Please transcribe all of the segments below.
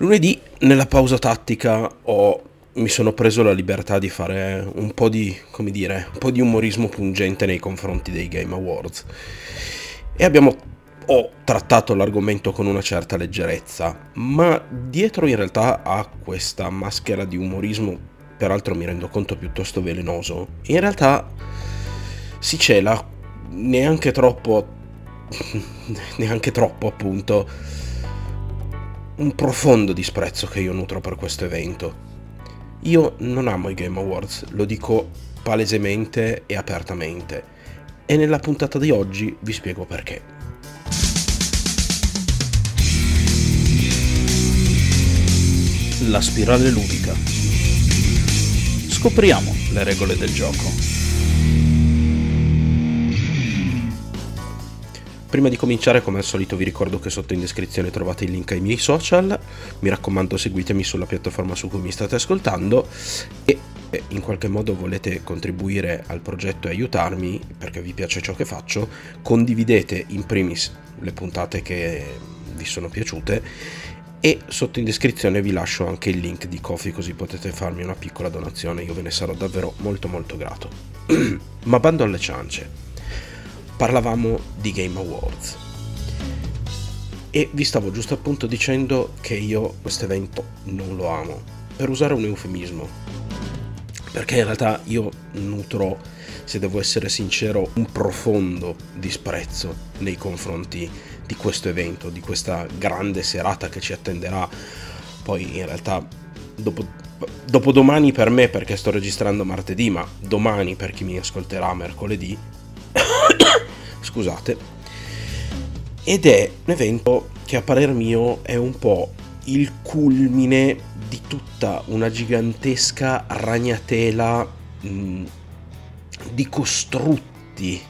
Lunedì, nella pausa tattica, ho, mi sono preso la libertà di fare un po' di, come dire, un po' di umorismo pungente nei confronti dei Game Awards. E abbiamo, ho trattato l'argomento con una certa leggerezza, ma dietro in realtà a questa maschera di umorismo, peraltro mi rendo conto piuttosto velenoso, in realtà si cela neanche troppo, neanche troppo appunto, un profondo disprezzo che io nutro per questo evento. Io non amo i Game Awards, lo dico palesemente e apertamente. E nella puntata di oggi vi spiego perché. La spirale ludica. Scopriamo le regole del gioco. Prima di cominciare, come al solito, vi ricordo che sotto in descrizione trovate il link ai miei social. Mi raccomando, seguitemi sulla piattaforma su cui mi state ascoltando e in qualche modo volete contribuire al progetto e aiutarmi perché vi piace ciò che faccio, condividete in primis le puntate che vi sono piaciute e sotto in descrizione vi lascio anche il link di Kofi così potete farmi una piccola donazione, io ve ne sarò davvero molto molto grato. Ma bando alle ciance parlavamo di Game Awards. E vi stavo giusto appunto dicendo che io questo evento non lo amo, per usare un eufemismo. Perché in realtà io nutro, se devo essere sincero, un profondo disprezzo nei confronti di questo evento, di questa grande serata che ci attenderà. Poi in realtà dopo, dopo domani per me perché sto registrando martedì, ma domani per chi mi ascolterà mercoledì scusate, ed è un evento che a parer mio è un po' il culmine di tutta una gigantesca ragnatela mh, mm, di costrutti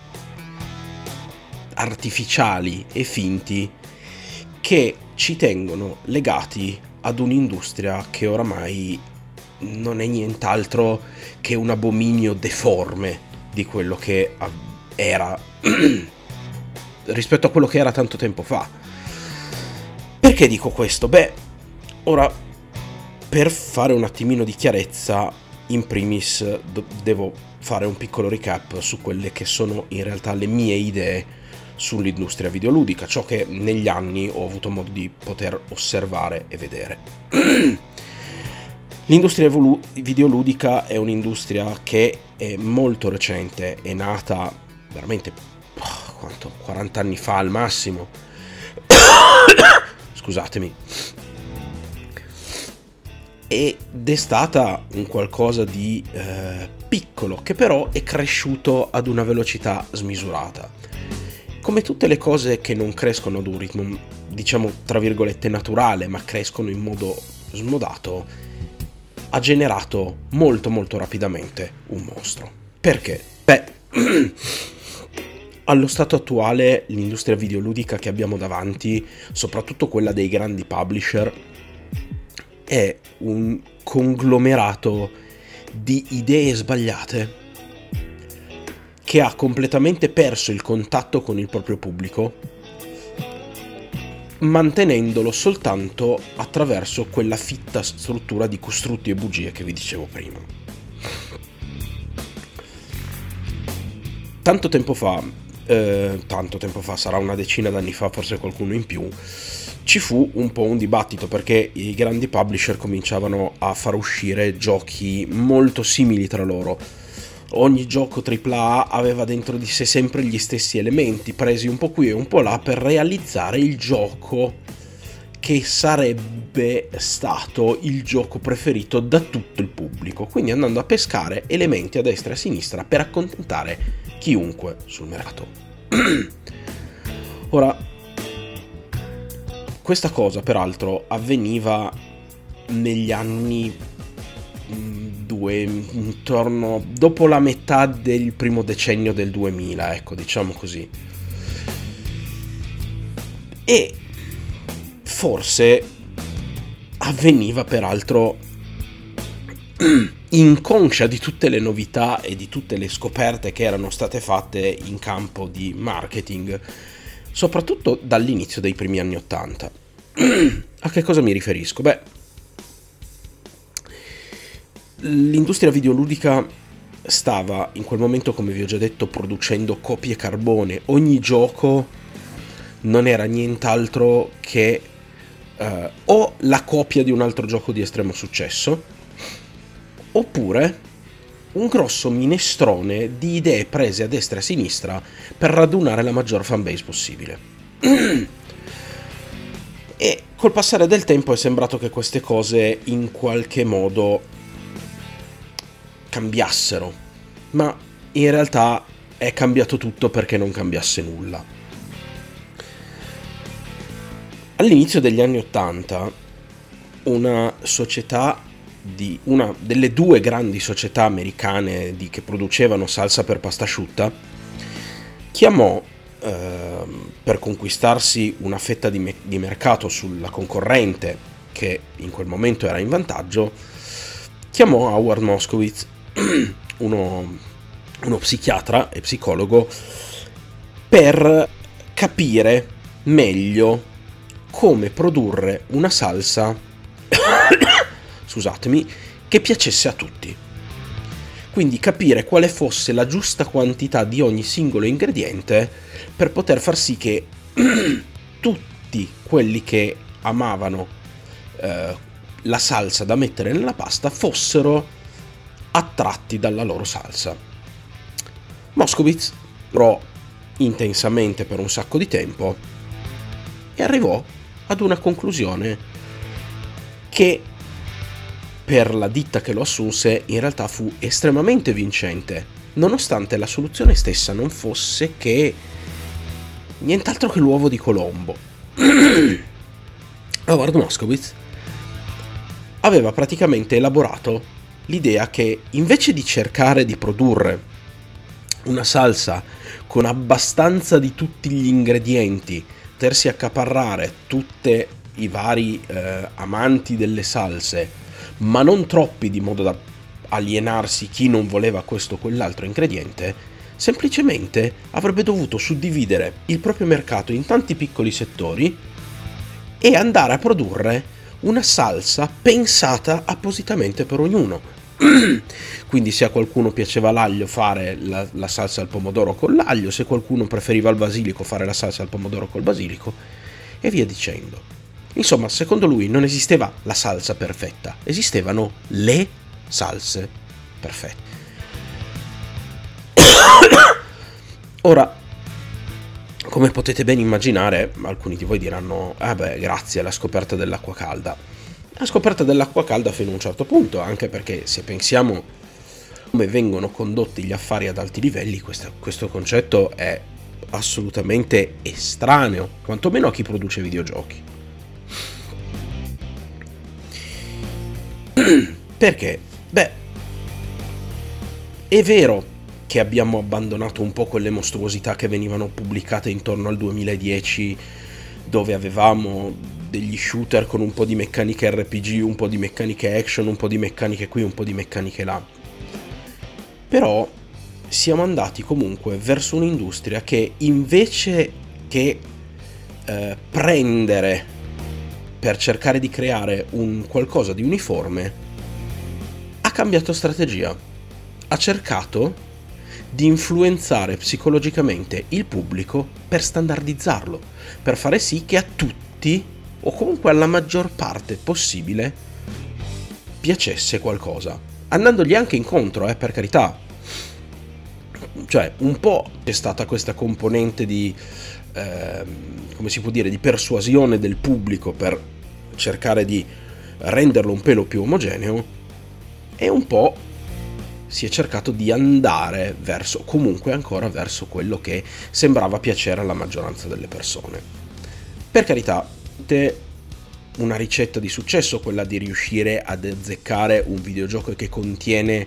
artificiali e finti che ci tengono legati ad un'industria che oramai non è nient'altro che un abominio deforme di quello che era rispetto a quello che era tanto tempo fa. Perché dico questo? Beh, ora per fare un attimino di chiarezza, in primis do- devo fare un piccolo recap su quelle che sono in realtà le mie idee sull'industria videoludica, ciò che negli anni ho avuto modo di poter osservare e vedere. L'industria videoludica è un'industria che è molto recente, è nata veramente oh, quanto, 40 anni fa al massimo. Scusatemi. Ed è stata un qualcosa di eh, piccolo che però è cresciuto ad una velocità smisurata. Come tutte le cose che non crescono ad un ritmo, diciamo tra virgolette, naturale, ma crescono in modo smodato, ha generato molto molto rapidamente un mostro. Perché? Beh, allo stato attuale l'industria videoludica che abbiamo davanti, soprattutto quella dei grandi publisher, è un conglomerato di idee sbagliate che ha completamente perso il contatto con il proprio pubblico, mantenendolo soltanto attraverso quella fitta struttura di costrutti e bugie che vi dicevo prima. Tanto tempo fa eh, tanto tempo fa, sarà una decina d'anni fa, forse qualcuno in più, ci fu un po' un dibattito perché i grandi publisher cominciavano a far uscire giochi molto simili tra loro. Ogni gioco AAA aveva dentro di sé sempre gli stessi elementi, presi un po' qui e un po' là per realizzare il gioco che sarebbe stato il gioco preferito da tutto il pubblico, quindi andando a pescare elementi a destra e a sinistra per accontentare chiunque sul mercato. Ora, questa cosa peraltro avveniva negli anni mm, due, intorno dopo la metà del primo decennio del 2000, ecco, diciamo così. E forse avveniva peraltro inconscia di tutte le novità e di tutte le scoperte che erano state fatte in campo di marketing, soprattutto dall'inizio dei primi anni Ottanta. A che cosa mi riferisco? Beh, l'industria videoludica stava in quel momento, come vi ho già detto, producendo copie carbone. Ogni gioco non era nient'altro che uh, o la copia di un altro gioco di estremo successo, oppure un grosso minestrone di idee prese a destra e a sinistra per radunare la maggior fanbase possibile. e col passare del tempo è sembrato che queste cose in qualche modo cambiassero, ma in realtà è cambiato tutto perché non cambiasse nulla. All'inizio degli anni Ottanta una società di una delle due grandi società americane di, che producevano salsa per pasta asciutta chiamò eh, per conquistarsi una fetta di, me- di mercato sulla concorrente che in quel momento era in vantaggio chiamò Howard Moskowitz uno, uno psichiatra e psicologo per capire meglio come produrre una salsa scusatemi, che piacesse a tutti. Quindi capire quale fosse la giusta quantità di ogni singolo ingrediente per poter far sì che tutti quelli che amavano eh, la salsa da mettere nella pasta fossero attratti dalla loro salsa. Moskowitz lavorò intensamente per un sacco di tempo e arrivò ad una conclusione che per la ditta che lo assunse in realtà fu estremamente vincente, nonostante la soluzione stessa non fosse che nient'altro che l'uovo di Colombo. Howard Moskowitz aveva praticamente elaborato l'idea che invece di cercare di produrre una salsa con abbastanza di tutti gli ingredienti, potersi accaparrare tutti i vari eh, amanti delle salse, ma non troppi di modo da alienarsi chi non voleva questo o quell'altro ingrediente, semplicemente avrebbe dovuto suddividere il proprio mercato in tanti piccoli settori e andare a produrre una salsa pensata appositamente per ognuno. Quindi se a qualcuno piaceva l'aglio fare la, la, salsa al pomodoro con l'aglio, se qualcuno preferiva il basilico fare la salsa al pomodoro col basilico e via dicendo. Insomma, secondo lui non esisteva la salsa perfetta, esistevano le salse perfette. Ora, come potete ben immaginare, alcuni di voi diranno, ah beh, grazie alla scoperta dell'acqua calda. La scoperta dell'acqua calda fino a un certo punto, anche perché se pensiamo come vengono condotti gli affari ad alti livelli, questo, questo concetto è assolutamente estraneo, quantomeno a chi produce videogiochi. Perché? Beh, è vero che abbiamo abbandonato un po' quelle mostruosità che venivano pubblicate intorno al 2010, dove avevamo degli shooter con un po' di meccaniche RPG, un po' di meccaniche action, un po' di meccaniche qui, un po' di meccaniche là. Però siamo andati comunque verso un'industria che invece che eh, prendere per cercare di creare un qualcosa di uniforme, ha cambiato strategia. Ha cercato di influenzare psicologicamente il pubblico per standardizzarlo, per fare sì che a tutti, o comunque alla maggior parte possibile, piacesse qualcosa. Andandogli anche incontro, eh, per carità. Cioè, un po' c'è stata questa componente di Ehm, come si può dire, di persuasione del pubblico per cercare di renderlo un pelo più omogeneo e un po' si è cercato di andare verso, comunque ancora verso quello che sembrava piacere alla maggioranza delle persone. Per carità, una ricetta di successo quella di riuscire ad azzeccare un videogioco che contiene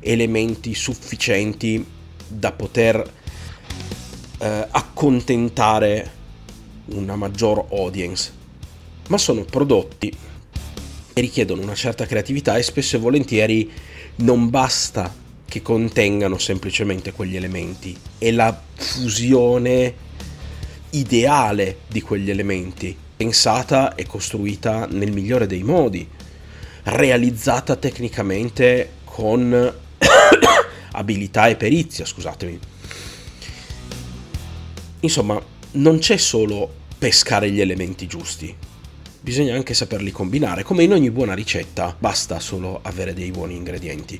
elementi sufficienti da poter eh, accontentare una maggior audience, ma sono prodotti che richiedono una certa creatività e spesso e volentieri non basta che contengano semplicemente quegli elementi, è la fusione ideale di quegli elementi pensata e costruita nel migliore dei modi, realizzata tecnicamente con abilità e perizia, scusatemi. Insomma, non c'è solo pescare gli elementi giusti, bisogna anche saperli combinare. Come in ogni buona ricetta, basta solo avere dei buoni ingredienti,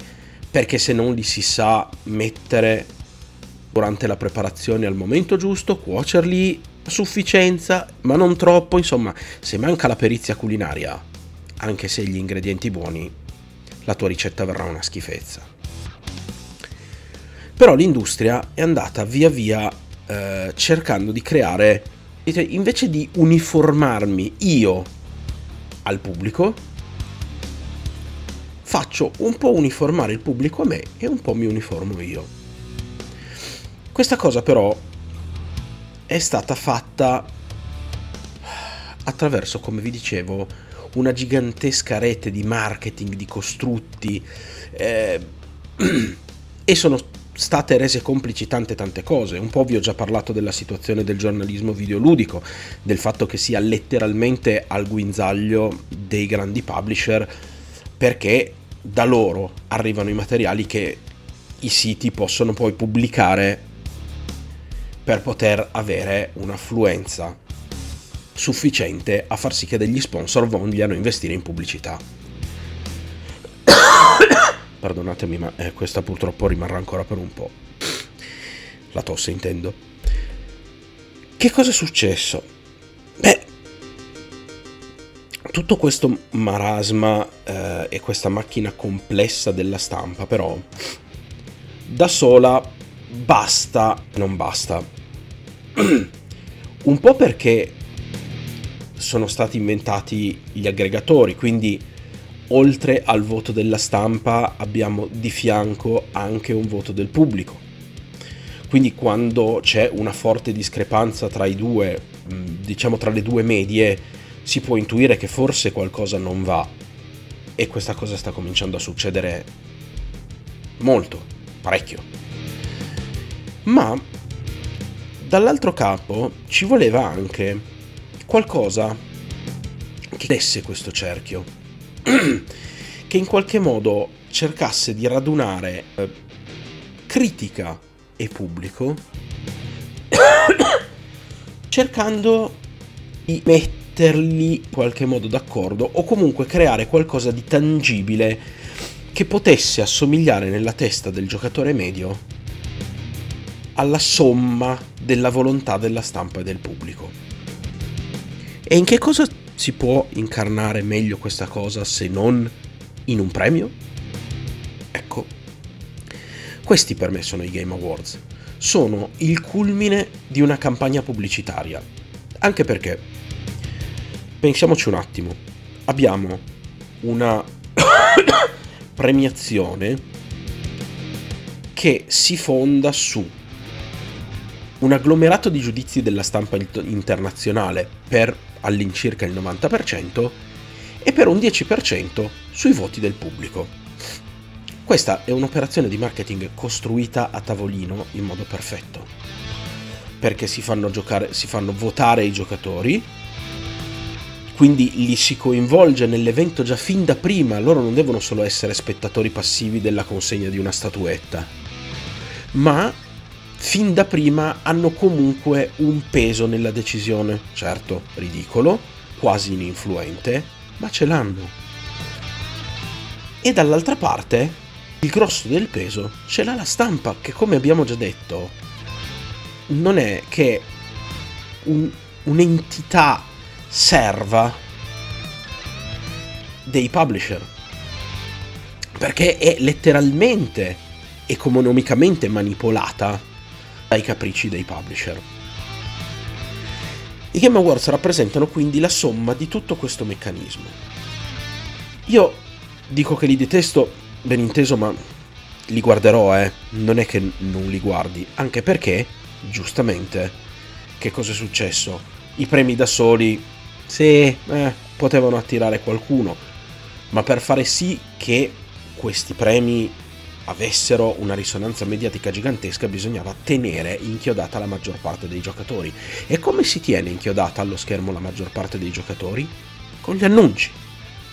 perché se non li si sa mettere durante la preparazione al momento giusto, cuocerli sufficienza, ma non troppo, insomma, se manca la perizia culinaria, anche se gli ingredienti buoni, la tua ricetta verrà una schifezza. Però l'industria è andata via via eh, cercando di creare invece di uniformarmi io al pubblico, faccio un po' uniformare il pubblico a me e un po' mi uniformo io. Questa cosa però è stata fatta attraverso, come vi dicevo, una gigantesca rete di marketing, di costrutti eh, e sono state rese complici tante tante cose. Un po' vi ho già parlato della situazione del giornalismo videoludico, del fatto che sia letteralmente al guinzaglio dei grandi publisher perché da loro arrivano i materiali che i siti possono poi pubblicare per poter avere un'affluenza sufficiente a far sì che degli sponsor vogliano investire in pubblicità perdonatemi ma eh, questa purtroppo rimarrà ancora per un po'. La tosse intendo. Che cosa è successo? Beh, tutto questo marasma eh, e questa macchina complessa della stampa però da sola basta, non basta. un po' perché sono stati inventati gli aggregatori, quindi oltre al voto della stampa abbiamo di fianco anche un voto del pubblico. Quindi quando c'è una forte discrepanza tra i due, diciamo tra le due medie, si può intuire che forse qualcosa non va. E questa cosa sta cominciando a succedere molto, parecchio. Ma dall'altro capo ci voleva anche qualcosa che desse questo cerchio che in qualche modo cercasse di radunare eh, critica e pubblico cercando di metterli in qualche modo d'accordo o comunque creare qualcosa di tangibile che potesse assomigliare nella testa del giocatore medio alla somma della volontà della stampa e del pubblico. E in che cosa si può incarnare meglio questa cosa se non in un premio? Ecco, questi per me sono i Game Awards. Sono il culmine di una campagna pubblicitaria. Anche perché, pensiamoci un attimo, abbiamo una premiazione che si fonda su un agglomerato di giudizi della stampa internazionale per all'incirca il 90% e per un 10% sui voti del pubblico. Questa è un'operazione di marketing costruita a tavolino in modo perfetto, perché si fanno, giocare, si fanno votare i giocatori, quindi li si coinvolge nell'evento già fin da prima, loro non devono solo essere spettatori passivi della consegna di una statuetta, ma fin da prima hanno comunque un peso nella decisione, certo ridicolo, quasi ininfluente, ma ce l'hanno. E dall'altra parte, il grosso del peso ce l'ha la stampa, che come abbiamo già detto, non è che un, un'entità serva dei publisher, perché è letteralmente economicamente manipolata ai capricci dei publisher. I Game Awards rappresentano quindi la somma di tutto questo meccanismo. Io dico che li detesto, ben inteso, ma li guarderò, eh. Non è che non li guardi, anche perché, giustamente, che cosa è successo? I premi da soli, sì, eh, potevano attirare qualcuno, ma per fare sì che questi premi avessero una risonanza mediatica gigantesca bisognava tenere inchiodata la maggior parte dei giocatori. E come si tiene inchiodata allo schermo la maggior parte dei giocatori? Con gli annunci.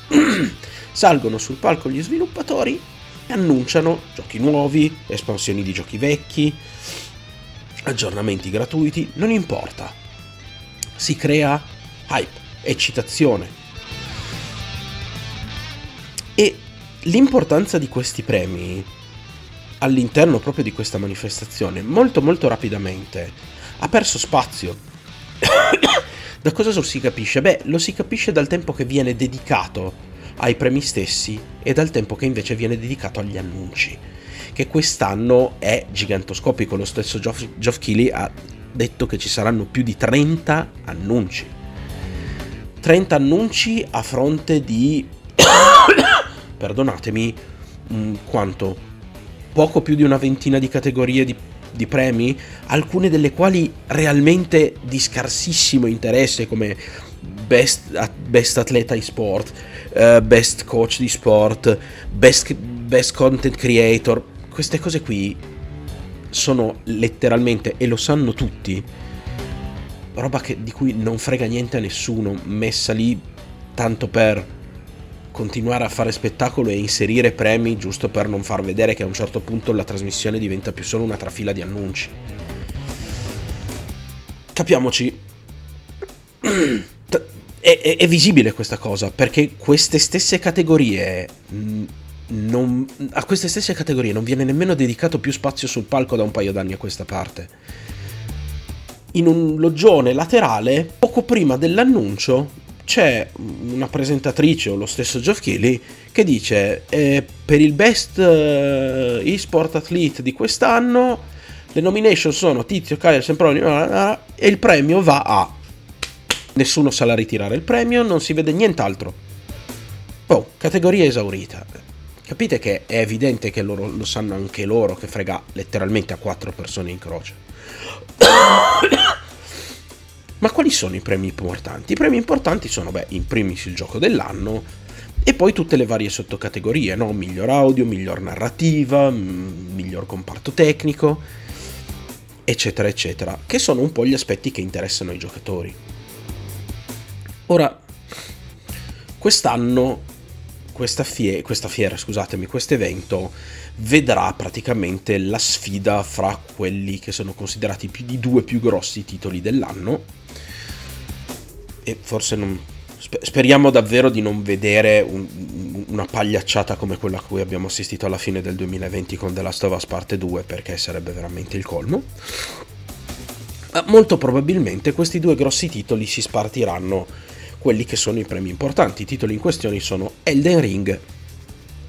Salgono sul palco gli sviluppatori e annunciano giochi nuovi, espansioni di giochi vecchi, aggiornamenti gratuiti, non importa. Si crea hype, eccitazione. E l'importanza di questi premi all'interno proprio di questa manifestazione, molto molto rapidamente, ha perso spazio. da cosa lo si capisce? Beh, lo si capisce dal tempo che viene dedicato ai premi stessi e dal tempo che invece viene dedicato agli annunci, che quest'anno è gigantoscopico. Lo stesso Geoff, Geoff Keighley ha detto che ci saranno più di 30 annunci. 30 annunci a fronte di... perdonatemi, mm, quanto? Poco più di una ventina di categorie di, di premi, alcune delle quali realmente di scarsissimo interesse come Best, best Atleta di Sport, uh, Best Coach di Sport, best, best Content Creator, queste cose qui sono letteralmente, e lo sanno tutti, roba che, di cui non frega niente a nessuno, messa lì tanto per continuare a fare spettacolo e inserire premi giusto per non far vedere che a un certo punto la trasmissione diventa più solo una trafila di annunci. Capiamoci, è, è, è visibile questa cosa perché queste stesse categorie mm, non, a queste stesse categorie non viene nemmeno dedicato più spazio sul palco da un paio d'anni a questa parte. In un loggione laterale, poco prima dell'annuncio, c'è una presentatrice o lo stesso Geoff Keighley che dice eh, per il best uh, esport athlete di quest'anno le nomination sono Tizio, Caio, Semproni e il premio va a nessuno sa la ritirare il premio non si vede nient'altro. Oh, categoria esaurita. Capite che è evidente che loro, lo sanno anche loro che frega letteralmente a quattro persone in croce ma quali sono i premi importanti? I premi importanti sono, beh, in primis il gioco dell'anno e poi tutte le varie sottocategorie, no? Miglior audio, miglior narrativa, miglior comparto tecnico, eccetera, eccetera, che sono un po' gli aspetti che interessano i giocatori. Ora, quest'anno questa, fie- questa fiera, scusatemi, questo evento vedrà praticamente la sfida fra quelli che sono considerati più di due più grossi titoli dell'anno e forse non, speriamo davvero di non vedere un, una pagliacciata come quella a cui abbiamo assistito alla fine del 2020 con The Last of Us Parte 2 perché sarebbe veramente il colmo. Ma molto probabilmente questi due grossi titoli si spartiranno quelli che sono i premi importanti. I titoli in questione sono Elden Ring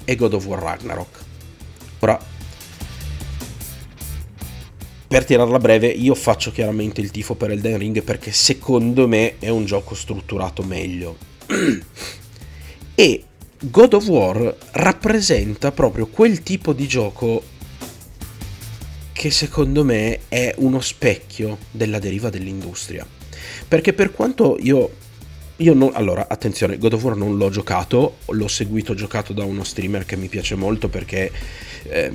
e God of War Ragnarok. Ora, per tirarla breve, io faccio chiaramente il tifo per Elden Ring perché secondo me è un gioco strutturato meglio. e God of War rappresenta proprio quel tipo di gioco che secondo me è uno specchio della deriva dell'industria. Perché per quanto io io non, allora, attenzione, God of War non l'ho giocato, l'ho seguito giocato da uno streamer che mi piace molto perché eh,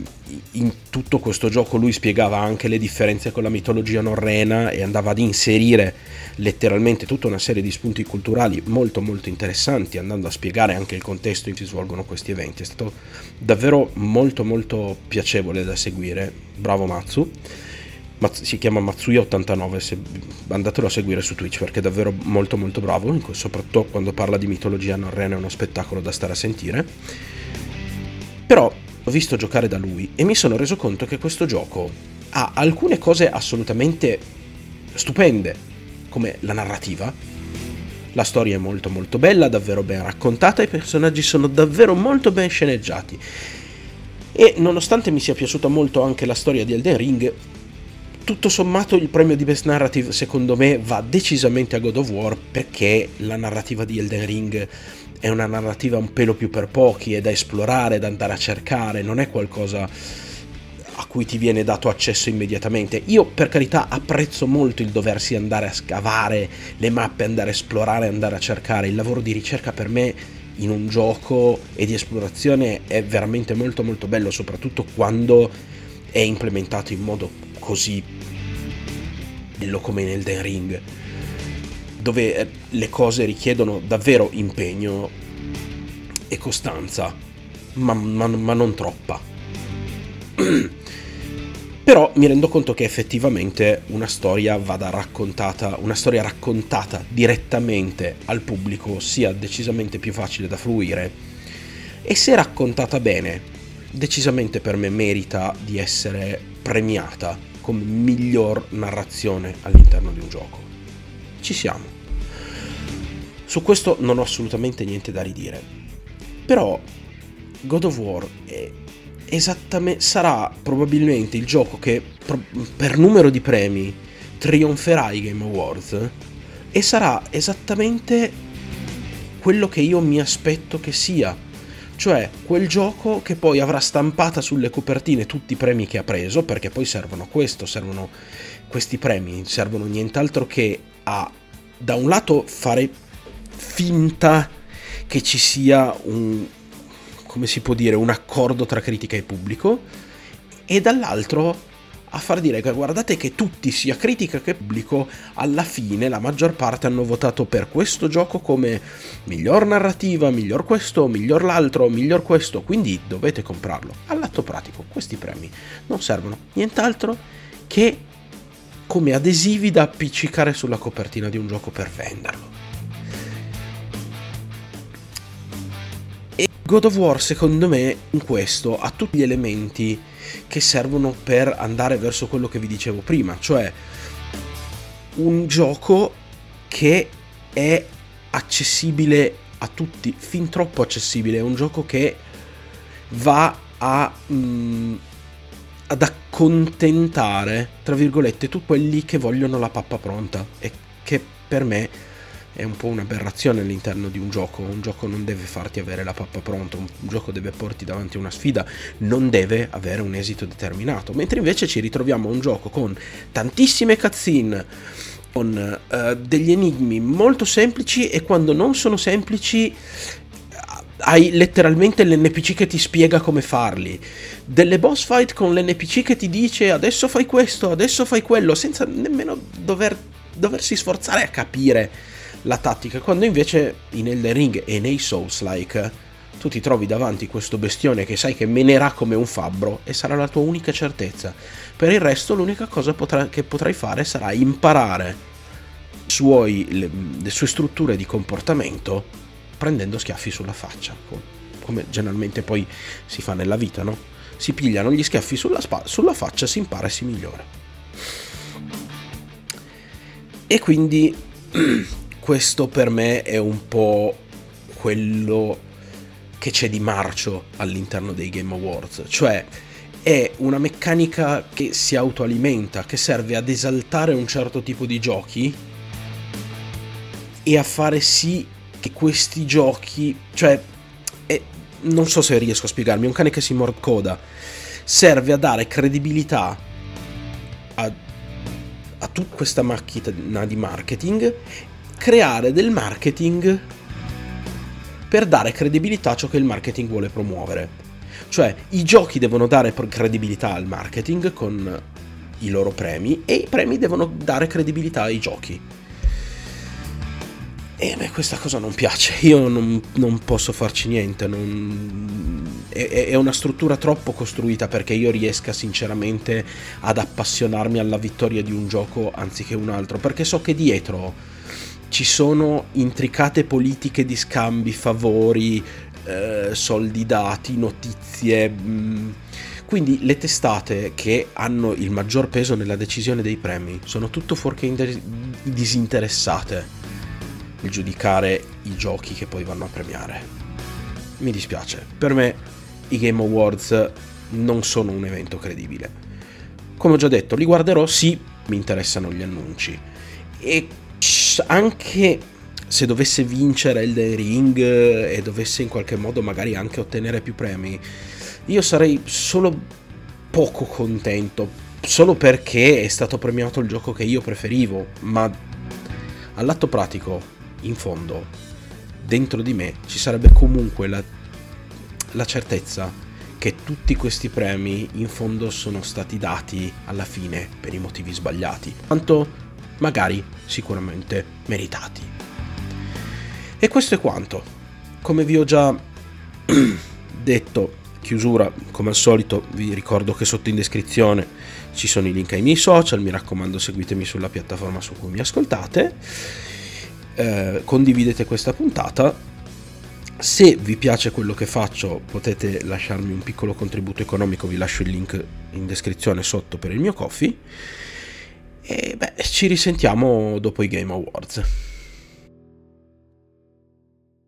in tutto questo gioco lui spiegava anche le differenze con la mitologia norrena e andava ad inserire letteralmente tutta una serie di spunti culturali molto molto interessanti, andando a spiegare anche il contesto in cui si svolgono questi eventi. È stato davvero molto molto piacevole da seguire, bravo Matsu si chiama Matsuya89 se, andatelo a seguire su Twitch perché è davvero molto molto bravo soprattutto quando parla di mitologia norrena è uno spettacolo da stare a sentire. Però ho visto giocare da lui e mi sono reso conto che questo gioco ha alcune cose assolutamente stupende come la narrativa. La storia è molto molto bella davvero ben raccontata i personaggi sono davvero molto ben sceneggiati. E nonostante mi sia piaciuta molto anche la storia di Elden Ring tutto sommato il premio di Best Narrative secondo me va decisamente a God of War perché la narrativa di Elden Ring è una narrativa un pelo più per pochi, è da esplorare, da andare a cercare, non è qualcosa a cui ti viene dato accesso immediatamente. Io per carità apprezzo molto il doversi andare a scavare le mappe, andare a esplorare, andare a cercare. Il lavoro di ricerca per me in un gioco e di esplorazione è veramente molto molto bello, soprattutto quando è implementato in modo così bello come nel Den Ring, dove eh, le cose richiedono davvero impegno e costanza, ma, ma, ma non troppa. Però mi rendo conto che effettivamente una storia vada raccontata, una storia raccontata direttamente al pubblico sia decisamente più facile da fruire e se raccontata bene, decisamente per me merita di essere premiata come miglior narrazione all'interno di un gioco. Ci siamo. Su questo non ho assolutamente niente da ridire. Però God of War è esattamente, sarà probabilmente il gioco che per numero di premi trionferà i Game Awards e sarà esattamente quello che io mi aspetto che sia. Cioè quel gioco che poi avrà stampata sulle copertine tutti i premi che ha preso, perché poi servono questo, servono questi premi, servono nient'altro che a da un lato fare finta che ci sia un, come si può dire, un accordo tra critica e pubblico e dall'altro a far dire che guardate che tutti, sia critica che pubblico, alla fine la maggior parte hanno votato per questo gioco come miglior narrativa, miglior questo, miglior l'altro, miglior questo, quindi dovete comprarlo. All'atto pratico questi premi non servono nient'altro che come adesivi da appiccicare sulla copertina di un gioco per venderlo. God of War secondo me in questo ha tutti gli elementi che servono per andare verso quello che vi dicevo prima, cioè un gioco che è accessibile a tutti, fin troppo accessibile, è un gioco che va a, mm, ad accontentare, tra virgolette, tutti quelli che vogliono la pappa pronta e che per me è un po' un'aberrazione all'interno di un gioco. Un gioco non deve farti avere la pappa pronta, un gioco deve porti davanti a una sfida, non deve avere un esito determinato. Mentre invece ci ritroviamo a un gioco con tantissime cutscene, con uh, degli enigmi molto semplici e quando non sono semplici hai letteralmente l'NPC che ti spiega come farli. Delle boss fight con l'NPC che ti dice adesso fai questo, adesso fai quello, senza nemmeno dover, doversi sforzare a capire la tattica, quando invece in Elden Ring e nei Souls-like tu ti trovi davanti questo bestione che sai che menerà come un fabbro e sarà la tua unica certezza. Per il resto l'unica cosa potrà, che potrai fare sarà imparare suoi, le, le, sue strutture di comportamento prendendo schiaffi sulla faccia, come generalmente poi si fa nella vita, no? Si pigliano gli schiaffi sulla, spa- sulla faccia, si impara e si migliora. E quindi questo per me è un po' quello che c'è di marcio all'interno dei Game Awards, cioè è una meccanica che si autoalimenta, che serve ad esaltare un certo tipo di giochi e a fare sì che questi giochi, cioè è, non so se riesco a spiegarmi, è un cane che si morde coda, serve a dare credibilità a, a tutta questa macchina di marketing creare del marketing per dare credibilità a ciò che il marketing vuole promuovere. Cioè i giochi devono dare credibilità al marketing con i loro premi e i premi devono dare credibilità ai giochi. E a me questa cosa non piace, io non, non posso farci niente, non... è, è, una struttura troppo costruita perché io riesca sinceramente ad appassionarmi alla vittoria di un gioco anziché un altro, perché so che dietro ci sono intricate politiche di scambi, favori, eh, soldi dati, notizie. Mm. Quindi le testate che hanno il maggior peso nella decisione dei premi sono tutto fuorché inter- disinteressate nel giudicare i giochi che poi vanno a premiare. Mi dispiace, per me i Game Awards non sono un evento credibile. Come ho già detto, li guarderò, sì, mi interessano gli annunci. E anche se dovesse vincere Elden Ring e dovesse in qualche modo magari anche ottenere più premi, io sarei solo poco contento, solo perché è stato premiato il gioco che io preferivo, ma all'atto pratico, in fondo, dentro di me ci sarebbe comunque la, la certezza che tutti questi premi in fondo sono stati dati alla fine per i motivi sbagliati, quanto magari sicuramente meritati. E questo è quanto. Come vi ho già detto, chiusura, come al solito vi ricordo che sotto in descrizione ci sono i link ai miei social, mi raccomando seguitemi sulla piattaforma su cui mi ascoltate, eh, condividete questa puntata se vi piace quello che faccio potete lasciarmi un piccolo contributo economico, vi lascio il link in descrizione sotto per il mio coffee. E beh, ci risentiamo dopo i Game Awards.